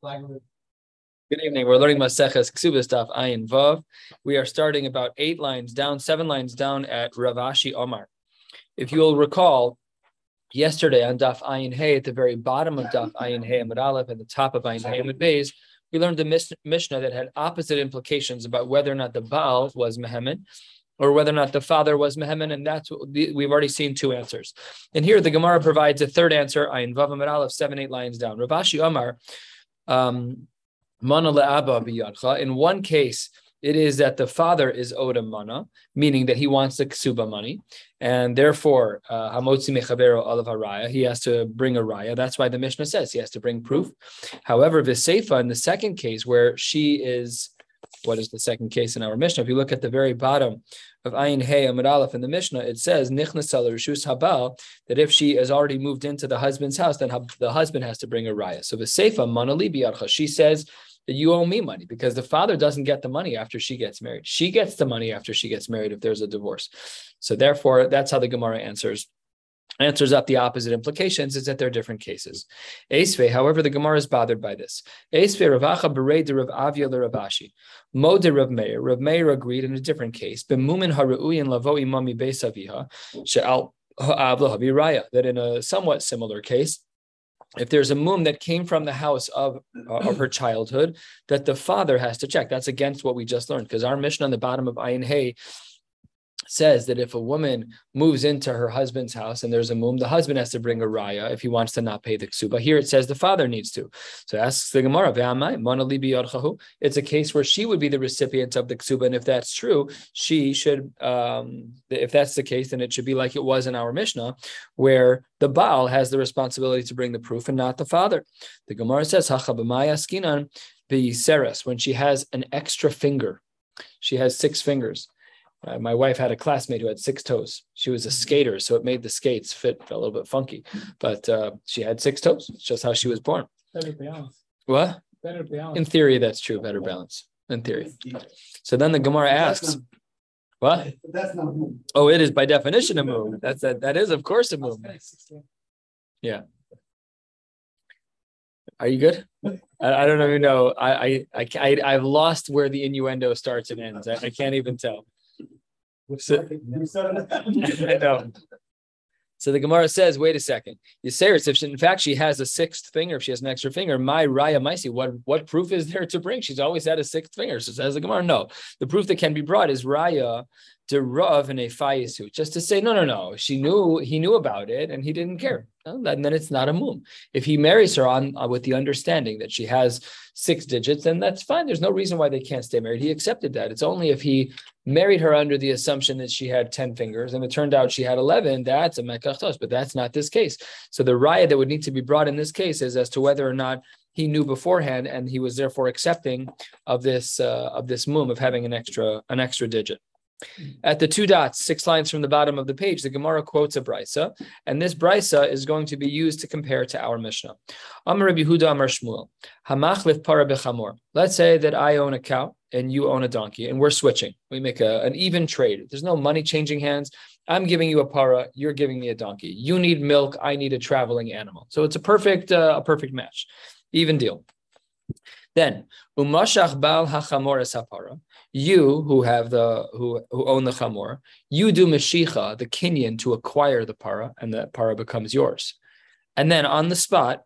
Good evening. We're learning Maseches Ksubas Daf Ayin Vav. We are starting about eight lines down, seven lines down at Rav Ashi Omar. If you will recall, yesterday on Daf Ayin Hey, at the very bottom of Daf Ayin Hey Amid Aleph, at the top of Ayin Hey Amid Beis, we learned the Mishnah that had opposite implications about whether or not the Baal was Mehemen or whether or not the father was Mehemen, and that's what we've already seen two answers. And here the Gemara provides a third answer, Ayin Vav Amid Aleph, seven, eight lines down. Rav Ashi Omar, um, in one case, it is that the father is owed a mana, meaning that he wants the ksuba money, and therefore uh, hamotzi mechavero alav haraya, he has to bring a raya. That's why the Mishnah says he has to bring proof. However, v'seifa in the second case where she is, what is the second case in our Mishnah? If you look at the very bottom of Ayin Hey Amid Aleph in the Mishnah, it says nichnas rishus habal that if she has already moved into the husband's house, then the husband has to bring a raya. So v'seifa manali biyarcha, she says that you owe me money because the father doesn't get the money after she gets married. She gets the money after she gets married if there's a divorce. So therefore, that's how the Gemara answers answers up the opposite implications is that they're different cases. Esve, however, the Gemara is bothered by this. Esve Ravacha Berei de Rav Avia Ravashi. Mo de Rav Meir. Rav Meir agreed in a different case. Bemumin Haru'uyin Lavo Imami Beisaviha She'al Ha'avla Haviraya. That in a somewhat similar case, if there's a mum that came from the house of, uh, of her childhood, that the father has to check. That's against what we just learned because our Mishnah on the bottom of Ayin Hay says that if a woman moves into her husband's house and there's a mum, the husband has to bring a raya if he wants to not pay the ksuba. Here it says the father needs to. So asks the Gemara, it's a case where she would be the recipient of the ksuba. And if that's true, she should, um, if that's the case, then it should be like it was in our Mishnah, where the Baal has the responsibility to bring the proof and not the father. The Gemara says, skinan when she has an extra finger. She has six fingers. Uh, my wife had a classmate who had six toes. She was a mm-hmm. skater, so it made the skates fit a little bit funky. But uh, she had six toes. It's just how she was born. Better balance. What? Better balance. In theory, that's true. Better balance. In theory. So then the Gemara asks, "What? That's not a move. Oh, it is by definition a move. That's that. That is, of course, a move. Yeah. Are you good? I, I don't even know. I, I I I've lost where the innuendo starts and ends. I, I can't even tell. So, I know. So the Gemara says, wait a second. Yisera, if she, in fact she has a sixth finger, if she has an extra finger, my Raya Maisi, what, what proof is there to bring? She's always had a sixth finger. So says the Gemara, no. The proof that can be brought is Raya derav and a just to say, no, no, no. She knew he knew about it and he didn't care. And then it's not a mum. If he marries her on uh, with the understanding that she has six digits, then that's fine. There's no reason why they can't stay married. He accepted that. It's only if he married her under the assumption that she had 10 fingers and it turned out she had 11, that's a mekachtos, but that's not this case. So the riot that would need to be brought in this case is as to whether or not he knew beforehand and he was therefore accepting of this uh, of this mum of having an extra an extra digit. At the two dots, six lines from the bottom of the page, the Gemara quotes a brisa, and this brisa is going to be used to compare to our Mishnah. Amar Yehuda Amar Shmuel, Hamachlif para bechamor. Let's say that I own a cow and you own a donkey, and we're switching. We make a, an even trade. There's no money changing hands. I'm giving you a para, you're giving me a donkey. You need milk, I need a traveling animal. So it's a perfect, uh, a perfect match, even deal. Then umashach bal hachamor hapara you who have the who who own the chamor, you do mashicha, the kinyan, to acquire the para, and the para becomes yours. And then on the spot,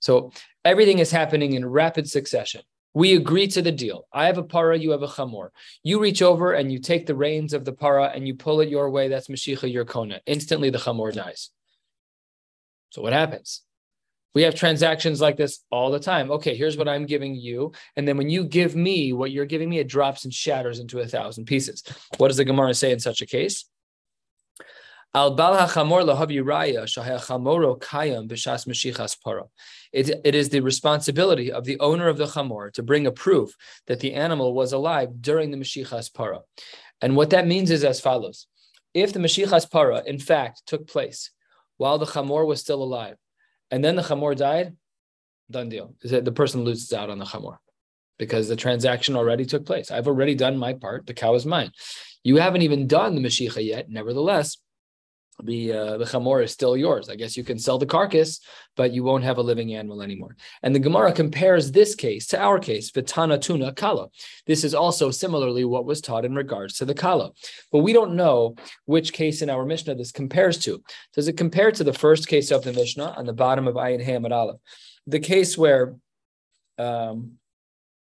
so everything is happening in rapid succession. We agree to the deal. I have a para, you have a chamor. You reach over and you take the reins of the para and you pull it your way. That's mashicha, your kona. Instantly, the chamor dies. So what happens? We have transactions like this all the time. Okay, here's what I'm giving you. And then when you give me what you're giving me, it drops and shatters into a thousand pieces. What does the Gemara say in such a case? It is the responsibility of the owner of the chamor to bring a proof that the animal was alive during the meshichas para. And what that means is as follows: If the meshichas para, in fact, took place while the chamor was still alive, and then the chamor died, done deal. The person loses out on the chamor because the transaction already took place. I've already done my part. The cow is mine. You haven't even done the mashicha yet. Nevertheless, the uh, the chamor is still yours. I guess you can sell the carcass, but you won't have a living animal anymore. And the Gemara compares this case to our case, vitana tuna kala. This is also similarly what was taught in regards to the kala, but we don't know which case in our Mishnah this compares to. Does it compare to the first case of the Mishnah on the bottom of Ayin Hamad Aleph, the case where um,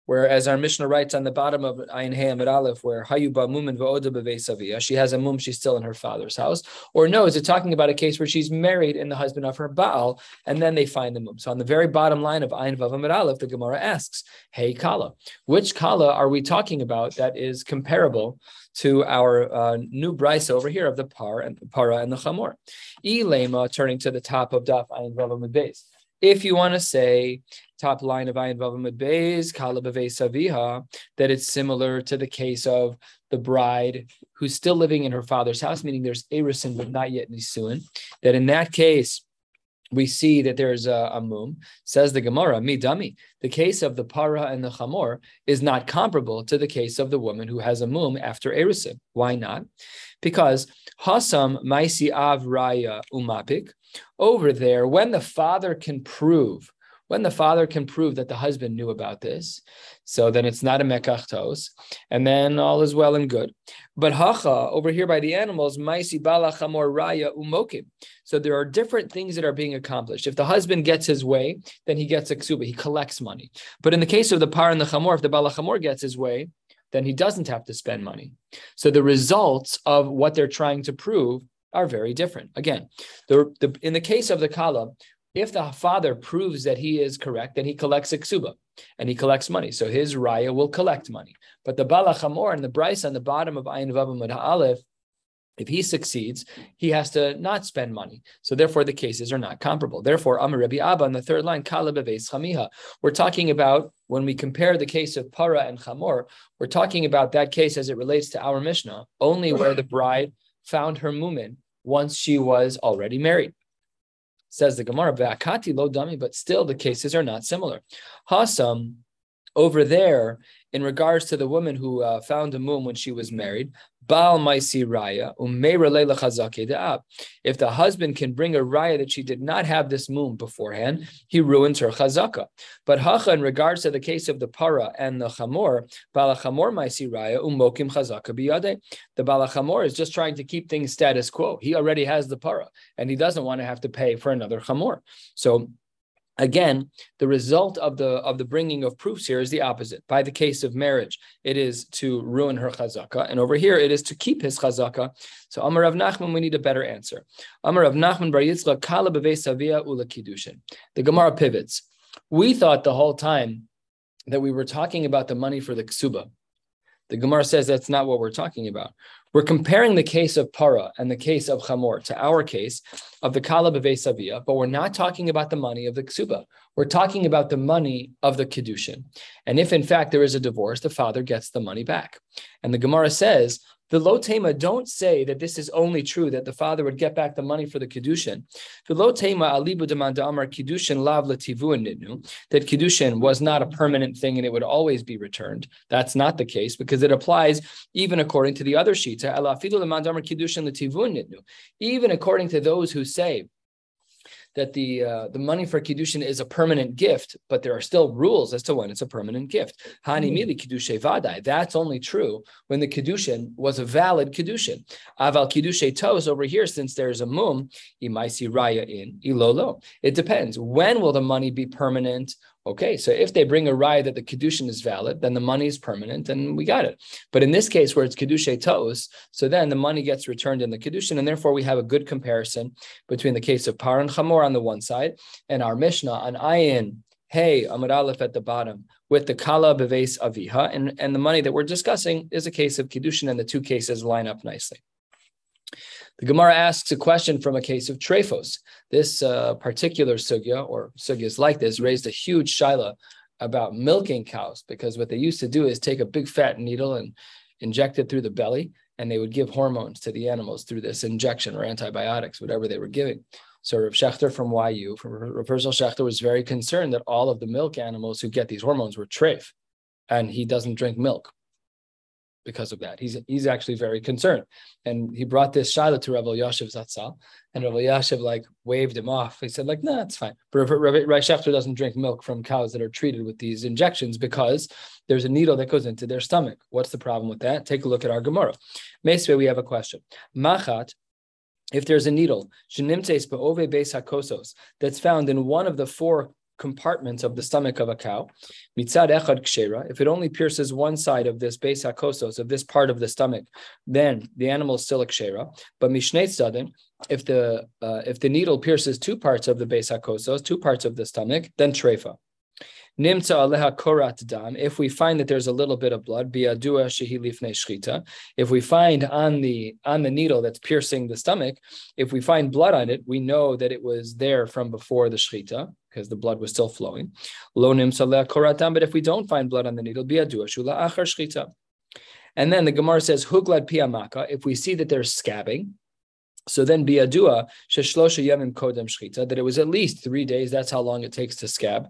Whereas our Mishnah writes on the bottom of Ayin Hey Amid Aleph, where Hayuba Mumin Va'oda she has a mum, she's still in her father's house. Or no, is it talking about a case where she's married and the husband of her Baal, and then they find the mum? So on the very bottom line of Ayin Vav Amid Aleph, the Gemara asks, Hey Kala, which Kala are we talking about that is comparable to our uh, new brisa over here of the par and para and the chamor? Elema, turning to the top of Daf Ayin Vav Amid Beis. If you want to say top line of Ayin Vavamid Beis, Kala Saviha, that it's similar to the case of the bride who's still living in her father's house, meaning there's Erisin but not yet Nisuin, that in that case, we see that there's a, a mum. Says the Gemara, mi dami. The case of the para and the chamor is not comparable to the case of the woman who has a mum after erisin. Why not? Because hasam maisi av raya umapik. Over there, when the father can prove when the father can prove that the husband knew about this, so then it's not a mekachtos, and then all is well and good. But hacha over here by the animals, maisi balachamor raya umokim. So there are different things that are being accomplished. If the husband gets his way, then he gets a ksuba, he collects money. But in the case of the par and the chamor, if the balachamor gets his way, then he doesn't have to spend money. So the results of what they're trying to prove are very different. Again, the, the, in the case of the kala, if the father proves that he is correct, then he collects a ksuba and he collects money. So his raya will collect money. But the balachamor and the brisa on the bottom of Ayin Vavamud Aleph, if he succeeds, he has to not spend money. So therefore, the cases are not comparable. Therefore, Amar Rabbi Abba on the third line. We're talking about when we compare the case of para and chamor, we're talking about that case as it relates to our Mishnah, only where the bride found her mumin once she was already married. Says the Gemara, but still the cases are not similar. Hasam, over there, in regards to the woman who uh, found a mum when she was married, If the husband can bring a raya that she did not have this moon beforehand, he ruins her chazaka. But Hacha, in regards to the case of the para and the chamor, Balachamor Maisi Raya, Umokim Chazaka Biyade. The Balachamor is just trying to keep things status quo. He already has the para, and he doesn't want to have to pay for another chamor. So Again, the result of the of the bringing of proofs here is the opposite. By the case of marriage, it is to ruin her chazaka, and over here it is to keep his chazaka. So Amar Rav Nachman, we need a better answer. Amar Rav Nachman Bar Yitzchak Kala Savia Ula. The Gemara pivots. We thought the whole time that we were talking about the money for the ksuba. The Gemara says that's not what we're talking about. We're comparing the case of para and the case of chamor to our case of the kala savia, but we're not talking about the money of the ksuba. We're talking about the money of the kedushin. And if in fact there is a divorce, the father gets the money back. And the Gemara says the Lotema don't say that this is only true that the father would get back the money for the kedushin. The Lotema alibu demanda amar kedushin lav nidnu that kedushin was not a permanent thing and it would always be returned. That's not the case because it applies even according to the other sheets. Even according to those who say that the uh, the money for kiddushin is a permanent gift, but there are still rules as to when it's a permanent gift. Hani hmm. mili kiddushay vadai. That's only true when the kiddushin was a valid kiddushin. Aval kiddushay tos over here, since there's a mum, imaisi raya in ilolo. It depends. When will the money be permanent? Okay, so if they bring a raya that the kedushin is valid, then the money is permanent, and we got it. But in this case, where it's kedushay tos, so then the money gets returned in the kedushin, and therefore we have a good comparison between the case of par and chamor on the one side and our mishnah on ayin hey amud aleph at the bottom with the kala beves aviha, and and the money that we're discussing is a case of kedushin, and the two cases line up nicely. The Gemara asks a question from a case of Trefos. This uh, particular sugya, or sugyas like this, raised a huge shaila about milking cows because what they used to do is take a big fat needle and inject it through the belly, and they would give hormones to the animals through this injection or antibiotics, whatever they were giving. So Rav Schachter from YU, from Rav Schachter, was very concerned that all of the milk animals who get these hormones were treif, and he doesn't drink milk. Because of that. He's he's actually very concerned, and he brought this shiloh to Rabbi Yashiv Zatzal, and Rabbi Yashiv like waved him off. He said like, "No, nah, it's fine." But Rabbi Schachter doesn't drink milk from cows that are treated with these injections because there's a needle that goes into their stomach. What's the problem with that? Take a look at our Gemara. Mesve, we have a question. Machat if there's a needle that's found in one of the four compartments of the stomach of a cow, mitzad echad kshera, if it only pierces one side of this base hakosos, of this part of the stomach, then the animal is still a kshera. But mishnei tzadin, if the uh, if the needle pierces two parts of the base hakosos, two parts of the stomach, then trefa. Nimtza aleha korat dam. If we find that there's a little bit of blood, biadua shehi lifnei shchita. If we find on the on the needle that's piercing the stomach, if we find blood on it, we know that it was there from before the shchita because the blood was still flowing. Lo nimtza aleha korat dam. But if we don't find blood on the needle, biadua shula achar shchita. And then the Gemara says huglad piyamaka. If we see that there's scabbing, so then biadua sheshlosha yamim kodem shchita that it was at least three days. That's how long it takes to scab.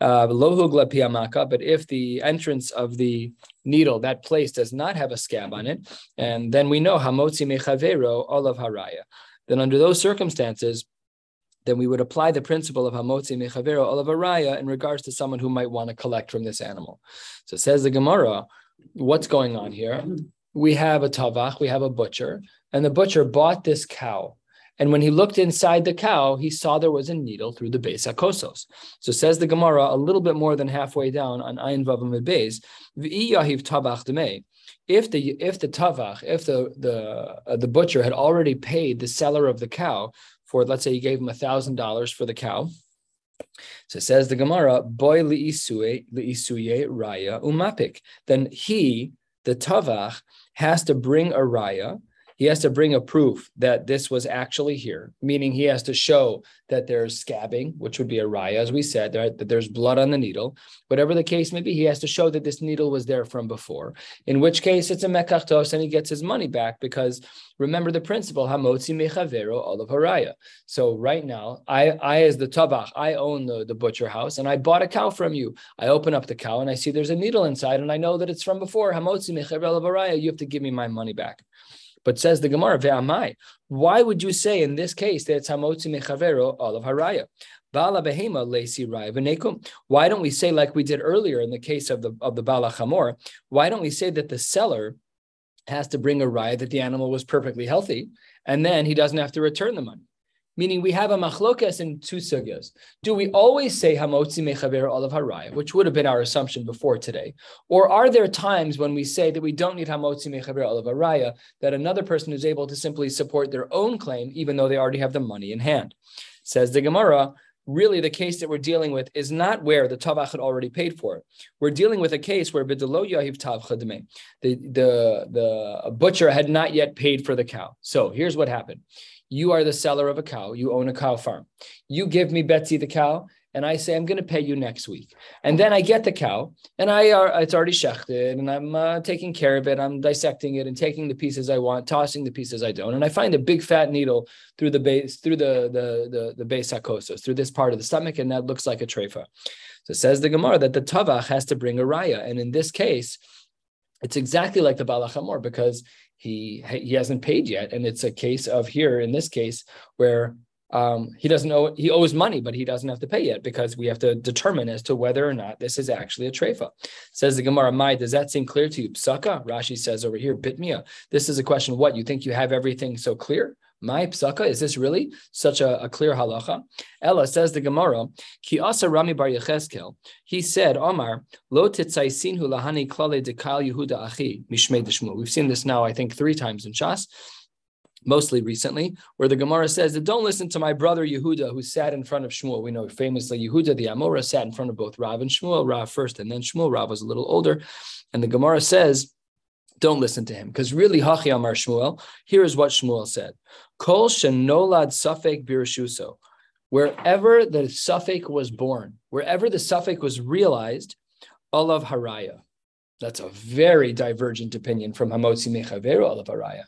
Uh, but if the entrance of the needle, that place does not have a scab on it, and then we know hamotzi mechavero olav haraya. Then under those circumstances, then we would apply the principle of hamotzi mechavero olav haraya in regards to someone who might want to collect from this animal. So says the Gemara, what's going on here? We have a tavach, we have a butcher, and the butcher bought this cow and when he looked inside the cow, he saw there was a needle through the base akosos. So says the Gemara a little bit more than halfway down on Ayin Vavam Beis, Yahiv Tabach Demei. If the if the tavach, if the the uh, the butcher had already paid the seller of the cow for, let's say, he gave him a thousand dollars for the cow, so says the Gemara, boy liisuye raya umapik. Then he, the tavach, has to bring a raya he has to bring a proof that this was actually here, meaning he has to show that there's scabbing, which would be a raya, as we said, that there's blood on the needle. Whatever the case may be, he has to show that this needle was there from before. In which case, it's a mekachtos and he gets his money back because remember the principle, hamotzi mechavero olav haraya. So right now, I, I as the tabach, I own the, the butcher house and I bought a cow from you. I open up the cow and I see there's a needle inside and I know that it's from before. Hamotzi mechavero olav haraya. You have to give me my money back. But says the Gemara, Ve'amai, why would you say in this case that it's Hamotzi Mechavero of Haraya? Bala behema lesi raya Why don't we say like we did earlier in the case of the of the Bala Chamor? Why don't we say that the seller has to bring a raya that the animal was perfectly healthy, and then he doesn't have to return the money? Meaning we have a machlokas in two sugyas. Do we always say hamotzi mechaver olav haraya, which would have been our assumption before today? Or are there times when we say that we don't need hamotzi mechaver olav haraya, that another person is able to simply support their own claim, even though they already have the money in hand? Says the Gemara, really the case that we're dealing with is not where the tavach had already paid for it. We're dealing with a case where bidelo yahiv the the the butcher had not yet paid for the cow. So here's what happened you are the seller of a cow. You own a cow farm. You give me Betsy the cow, and I say I'm going to pay you next week. And then I get the cow, and I are it's already shechted, and I'm uh, taking care of it. I'm dissecting it and taking the pieces I want, tossing the pieces I don't, and I find a big fat needle through the base through the the the, the base sacosos through this part of the stomach, and that looks like a treifa. So says the Gemara that the tavach has to bring a raya, and in this case. It's exactly like the Balachamor because he he hasn't paid yet, and it's a case of here in this case where um, he doesn't know he owes money, but he doesn't have to pay yet because we have to determine as to whether or not this is actually a treifa. Says the Gemara, Mai, does that seem clear to you? Psaka, Rashi says over here, bitmia. This is a question. What you think you have everything so clear? My psaka, is this really such a, a, clear halacha? Ella says the Gemara, Ki asa Rami Bar Yecheskel. He said, Omar, lo titzaisinhu lahani klale dekal Yehuda achi mishmei deshmu. We've seen this now, I think, three times in Shas, mostly recently, where the Gemara says that don't listen to my brother Yehuda who sat in front of Shmuel. We know famously Yehuda the Amora sat in front of both Rav and Shmuel. Rav first, and then Shmuel. Rav was a little older, and the Gemara says don't listen to him. Because really, Hachi Amar Shmuel, here is what Shmuel said. Kol shenolad safek birashuso. Wherever the safek was born, wherever the safek was realized, olav haraya. That's a very divergent opinion from Hamotzi Mechavero olav haraya.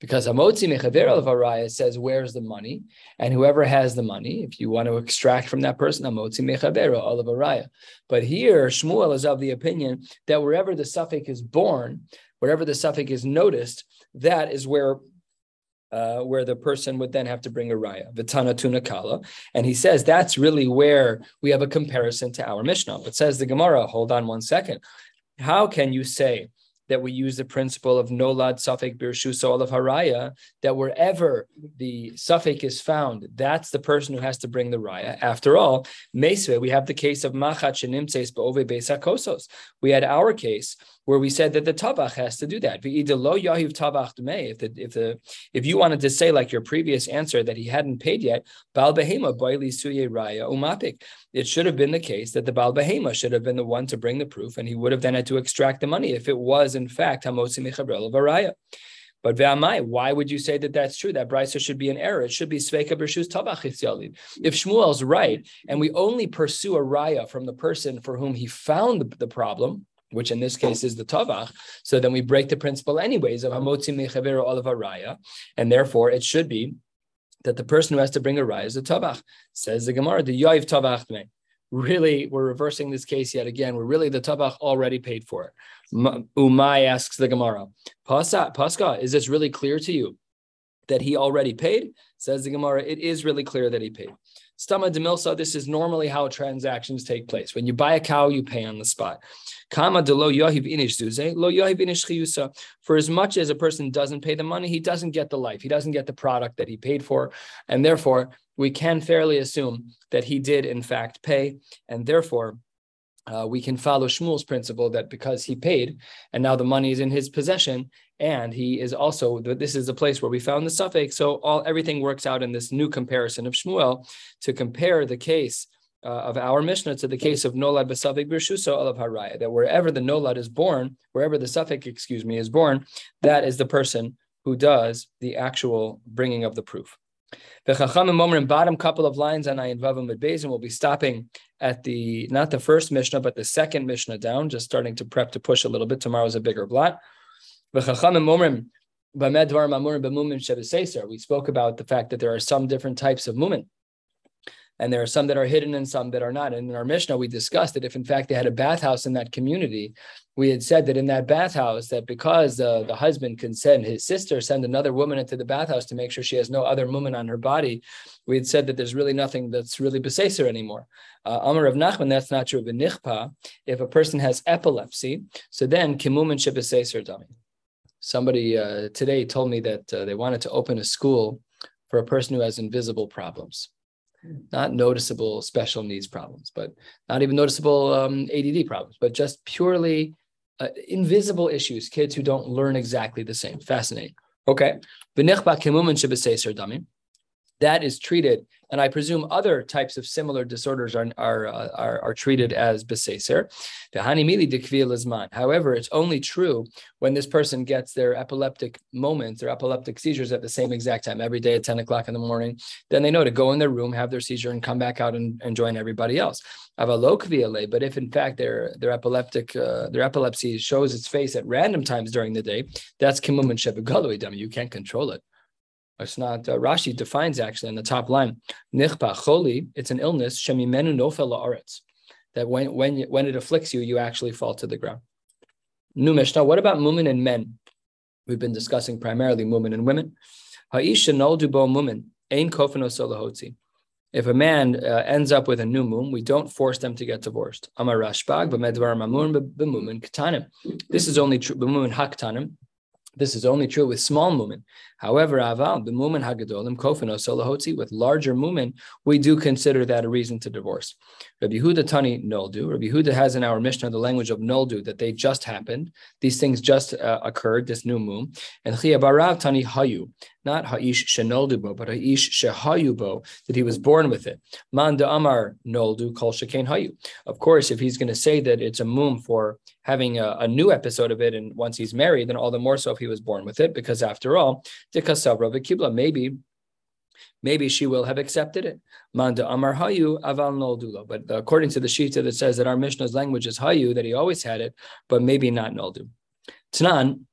Because Hamotzi Mechaver olav haraya says, where's the money? And whoever has the money, if you want to extract from that person, Hamotzi Mechavero olav haraya. But here, Shmuel is of the opinion that wherever the safek is born, wherever the safek is noticed, that is where uh, where the person would then have to bring a raya, vitana tunakala. And he says that's really where we have a comparison to our Mishnah. But says the Gemara, hold on one second. How can you say that we use the principle of nolad safek birshu soul of haraya, that wherever the safek is found, that's the person who has to bring the raya. After all, mesve, we have the case of machat shenimtses be'ove beisakosos. We had our case where we said that the tabach has to do that. If the if the if you wanted to say like your previous answer that he hadn't paid yet. It should have been the case that the bal behema should have been the one to bring the proof, and he would have then had to extract the money if it was in fact hamosi michabrel varaya. But why would you say that that's true? That brisa should be an error. It should be sveka b'rshus tabach If Shmuel's right, and we only pursue a raya from the person for whom he found the problem, which in this case is the tavach. So then we break the principle anyways of hamotzi mechavero olav raya, and therefore it should be that the person who has to bring a raya is a tavach. Says the Gemara, the yoiv tavach. Really, we're reversing this case yet again. We're really the tabach already paid for it. Umay asks the Gemara, Pascha, Pascha, is this really clear to you that he already paid? Says the Gemara, it is really clear that he paid. Stama demilsa, this is normally how transactions take place. When you buy a cow, you pay on the spot. Kama de lo inish zuze, lo inish chiyusa. For as much as a person doesn't pay the money, he doesn't get the life. He doesn't get the product that he paid for. And therefore, we can fairly assume that he did, in fact, pay. And therefore, uh, we can follow Shmuel's principle that because he paid and now the money is in his possession, and he is also this is the place where we found the safek. So all everything works out in this new comparison of Shmuel to compare the case uh, of our Mishnah to the case of Nolad Basavik Birshuso Olav Haraya, that wherever the Nolad is born, wherever the safek, excuse me, is born, that is the person who does the actual bringing of the proof. The Chachamim Omer bottom couple of lines on Ayin Vavim Bezin will be stopping at the not the first Mishnah, but the second Mishnah down, just starting to prep to push a little bit. Tomorrow's a bigger blot. We spoke about the fact that there are some different types of mumin and there are some that are hidden and some that are not. And in our Mishnah, we discussed that if in fact they had a bathhouse in that community, we had said that in that bathhouse, that because uh, the husband can send his sister, send another woman into the bathhouse to make sure she has no other woman on her body, we had said that there's really nothing that's really beseser anymore. Uh, Amar of Nachman, that's not true. B'nichpa, if a person has epilepsy, so then kimumin shebeseser dummy. Somebody uh, today told me that uh, they wanted to open a school for a person who has invisible problems not noticeable special needs problems, but not even noticeable um, ADD problems, but just purely uh, invisible issues, kids who don't learn exactly the same. Fascinating. Okay. That is treated and I presume other types of similar disorders are are uh, are, are, treated as beseser. However, it's only true when this person gets their epileptic moments, their epileptic seizures at the same exact time, every day at 10 o'clock in the morning. Then they know to go in their room, have their seizure, and come back out and, and join everybody else. But if in fact their their epileptic uh, their epilepsy shows its face at random times during the day, that's kimum and shebegalu. You can't control it. It's not. Uh, Rashi defines actually in the top line, nichpa choli. It's an illness shemimenu nofel la'aretz. That when when when it afflicts you, you actually fall to the ground. New Mishnah. What about mumin and men? We've been discussing primarily mumin and women. Ha'isha noldu bo mumin ein kofano solahotzi. If a man uh, ends up with a new mum, we don't force them to get divorced. Amar Rashbag b'medvar mamun b'mumin katanim. This is only true b'mumin haktanim. This is only true with small mumin. However, aval the mumin hagadolim kofino solahotzi with larger mumin, we do consider that a reason to divorce. Rabbi Huda Tani noldu. Rabbi Huda has in our Mishnah the language of noldu that they just happened. These things just uh, occurred. This new moon and chiyabarav Tani hayu not ha'ish shenoldubo, but ha'ish shehayubo, that he was born with it. Man de amar noldu kol shekain hayu. Of course, if he's going to say that it's a mum for having a, a, new episode of it, and once he's married, then all the more so if he was born with it, because after all, tikasavra v'kibla, maybe maybe she will have accepted it. Manda Amar Hayu Aval Noldulo. But according to the Shita that says that our Mishnah's language is Hayu, that he always had it, but maybe not Noldu. Tanan,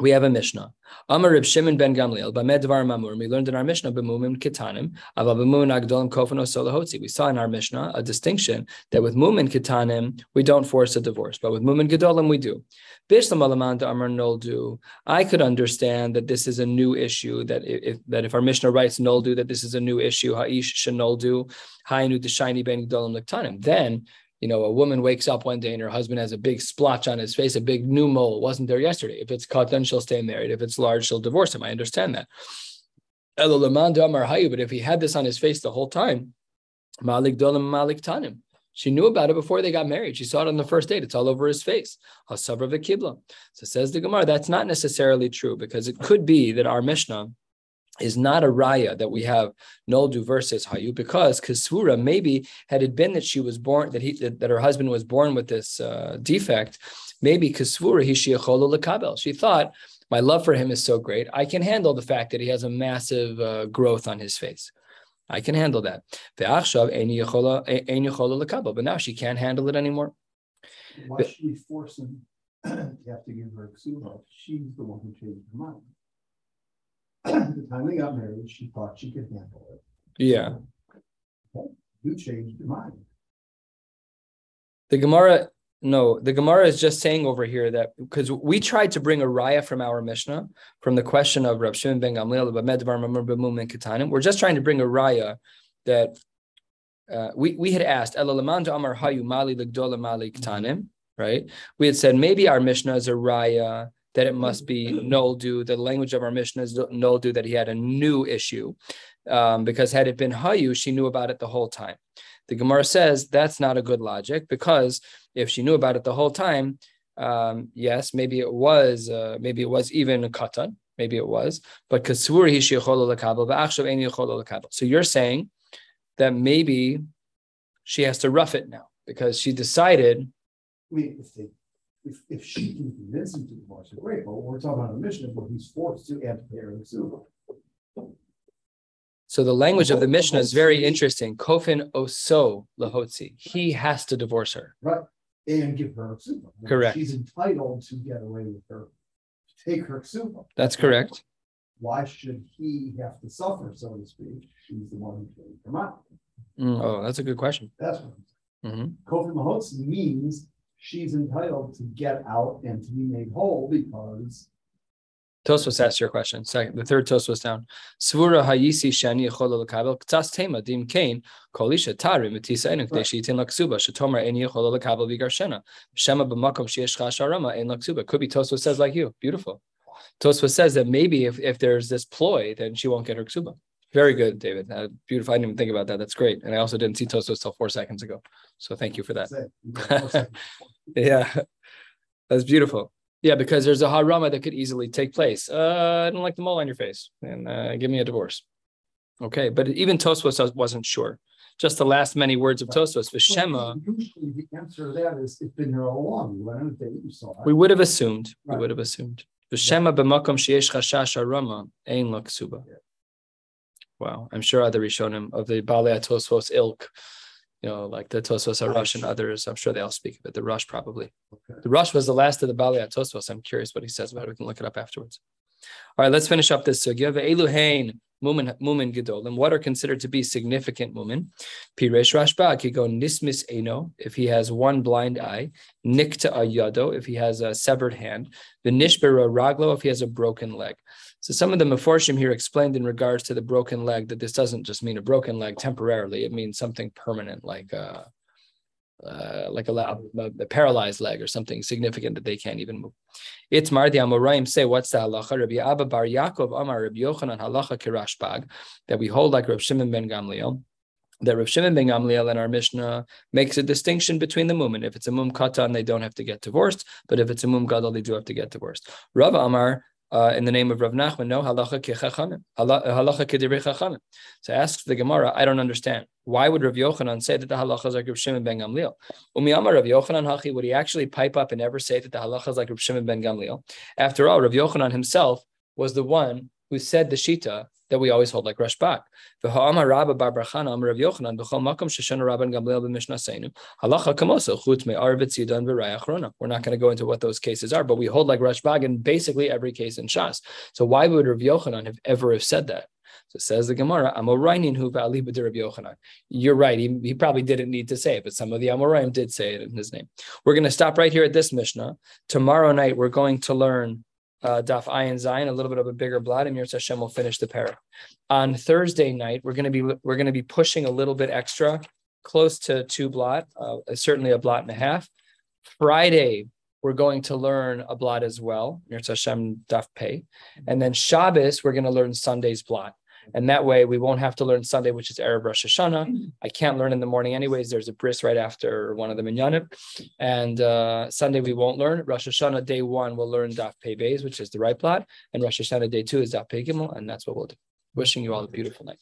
we have a Mishnah. Amar Reb Shimon ben Gamliel, Bamedvar Mamur. We learned in our Mishnah, B'mumim Kitanim, Ava B'mumim Agdolim Kofano Solahotzi. We saw in our Mishnah a distinction that with Mumin Kitanim, we don't force a divorce, but with Mumin Gedolim, we do. Bishlam Alamanta Amar Noldu. I could understand that this is a new issue, that if, that if our Mishnah writes Noldu, that this is a new issue, Ha'ish Shanoldu, Hainu Deshani Ben Gedolim Liktanim. Then you know, a woman wakes up one day and her husband has a big splotch on his face, a big new mole, wasn't there yesterday. If it's cut, then she'll stay married. If it's large, she'll divorce him. I understand that. But if he had this on his face the whole time, Malik Dolam Malik Tanim. She knew about it before they got married. She saw it on the first date. It's all over his face. So says the Gemara, that's not necessarily true because it could be that our Mishnah is not a raya that we have noldu versus hayu because kasura maybe had it been that she was born that he that, that her husband was born with this uh, defect maybe kasura he lekabel she thought my love for him is so great I can handle the fact that he has a massive uh, growth on his face. I can handle that. The akshav any cholera kabbal, but now she can't handle it anymore. Why should we force him to have to give her ksuba she's the one who changed her mind the time they got married, she thought she could handle it. Yeah. Okay. You changed your mind. The Gemara, no, the Gemara is just saying over here that because we tried to bring a raya from our Mishnah from the question of Rav Shimon ben Gamliel about Medvar Mamur and Katanim. We're just trying to bring a raya that uh, we we had asked Amar Hayu Mali Mali Katanim, right? We had said maybe our Mishnah is a raya that it must be null noldu. The language of our Mishnah is null noldu that he had a new issue, um, because had it been hayu, she knew about it the whole time. The Gemara says that's not a good logic because if she knew about it the whole time, um, yes, maybe it was, uh, maybe it was even a katan, maybe it was, but kasur So you're saying that maybe she has to rough it now because she decided. If if, she can convince him to divorce her, great. But we're talking about a Mishnah where he's forced to add the parent So the language of the Mishnah is very interesting. Kofin oso lahotzi. He has to divorce her. Right. And give her a Correct. She's entitled to get away with her, take her ksuba. That's correct. Why should he have to suffer, so to speak? She's the one who came come out. Mm, oh, that's a good question. That's what I'm saying. Mm-hmm. Kofin lahotzi means she's entitled to get out and to be made whole because Tosfos asked your question. Second, the third Tosfos down. Svura hayisi shani yechol lekabel ktas tema dim kain kolisha tari mitisa enu kdei sheyitin laksuba shetomer eni yechol lekabel vigarshena shema b'makom sheyesh chasharama en laksuba. Could be Tosfos says like you. Beautiful. Tosfos says that maybe if, if there's this ploy, then she won't get her ksuba. Very good, David. Uh, beautiful. I didn't even think about that. That's great. And I also didn't see Tosfos till four seconds ago. So thank you for that. yeah, that's beautiful. Yeah, because there's a harama that could easily take place. Uh, I don't like the mole on your face, and uh, give me a divorce. Okay, but even Tosfos wasn't sure. Just the last many words of Tosfos, Vishema. Usually, the answer to that is it's been there all along. We would have assumed. Right. We would have assumed. Vishema b'makom sheyesh chashash harama ein laksuba. Wow, I'm sure other Rishonim of the Balei Tosfos ilk, you know, like the Tosfos Rosh and others, I'm sure they all speak of it. The Rosh probably. Okay. The Rosh was the last of the Balei Tosfos. I'm curious what he says about it. We can look it up afterwards. All right, let's finish up this sugya. Eluhain mumin mumin gedolim. What are considered to be significant mumin? Piresh rashba go nismis eno if he has one blind eye, nikta ayado if he has a severed hand, the nishbera raglo if he has a broken leg. So some of the Meforshim here explained in regards to the broken leg that this doesn't just mean a broken leg temporarily; it means something permanent, like a, uh, like a, a, paralyzed leg or something significant that they can't even move. It's Mar the Amoraim say, what's the halacha? Rabbi Abba Bar Yaakov Amar Rabbi Yochanan halacha kirashbag that we hold like Rabbi Shimon ben Gamliel. That Rav Shimon ben Gamliel in our Mishnah makes a distinction between the mumen. If it's a mum katan, they don't have to get divorced, but if it's a mum gadol, they do have to get divorced. Rav Amar uh, in the name of Rav Nachman, no halacha halacha. So asks the Gemara, I don't understand. Why would Rav Yochanan say that the halacha is like Rav Shimon ben Gamliel? Umiyama Rav Yochanan hachi, would he actually pipe up and ever say that the halacha is like Rav Shimon ben Gamliel? After all, Rav Yochanan himself was the one who said the shita that we always hold like v'rayach rona. We're not going to go into what those cases are, but we hold like Rush Rashbag in basically every case in Shas. So why would Rav Yochanan have ever have said that? So it says the Gemara, Amorainin hu Yochanan. You're right. He, he probably didn't need to say it, but some of the Amoraim did say it in his name. We're going to stop right here at this Mishnah. Tomorrow night, we're going to learn uh, Daf Ayin Zion, a little bit of a bigger blot, and Mir Hashem will finish the pair. On Thursday night, we're going to be we're going to be pushing a little bit extra, close to two blot, uh, certainly a blot and a half. Friday, we're going to learn a blot as well, Mir Hashem Daf Pei, and then Shabbos, we're going to learn Sunday's blot. And that way we won't have to learn Sunday, which is Erev Rosh Hashanah. I can't learn in the morning anyways. There's a bris right after one of the minyanim. And uh, Sunday we won't learn. Rosh Hashanah day one, we'll learn Daf Pei Beis, which is the right plot. And Rosh Hashanah day two is Daf Pei Gimel. And that's what we'll do. Wishing you all a beautiful night.